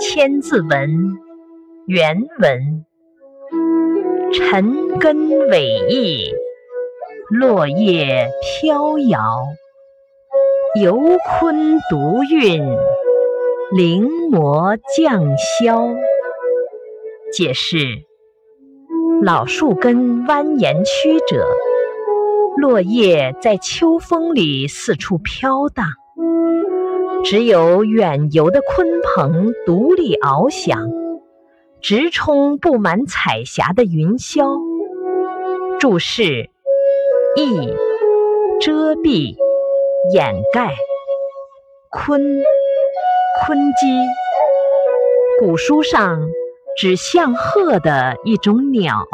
千字文》原文：尘根伟异，落叶飘摇，游鲲独韵，临摹降霄。解释：老树根蜿蜒曲折，落叶在秋风里四处飘荡，只有远游的鲲鹏独立翱翔，直冲布满彩霞的云霄。注释：翳，遮蔽、掩盖；鲲，鲲鸡。古书上。指象鹤的一种鸟。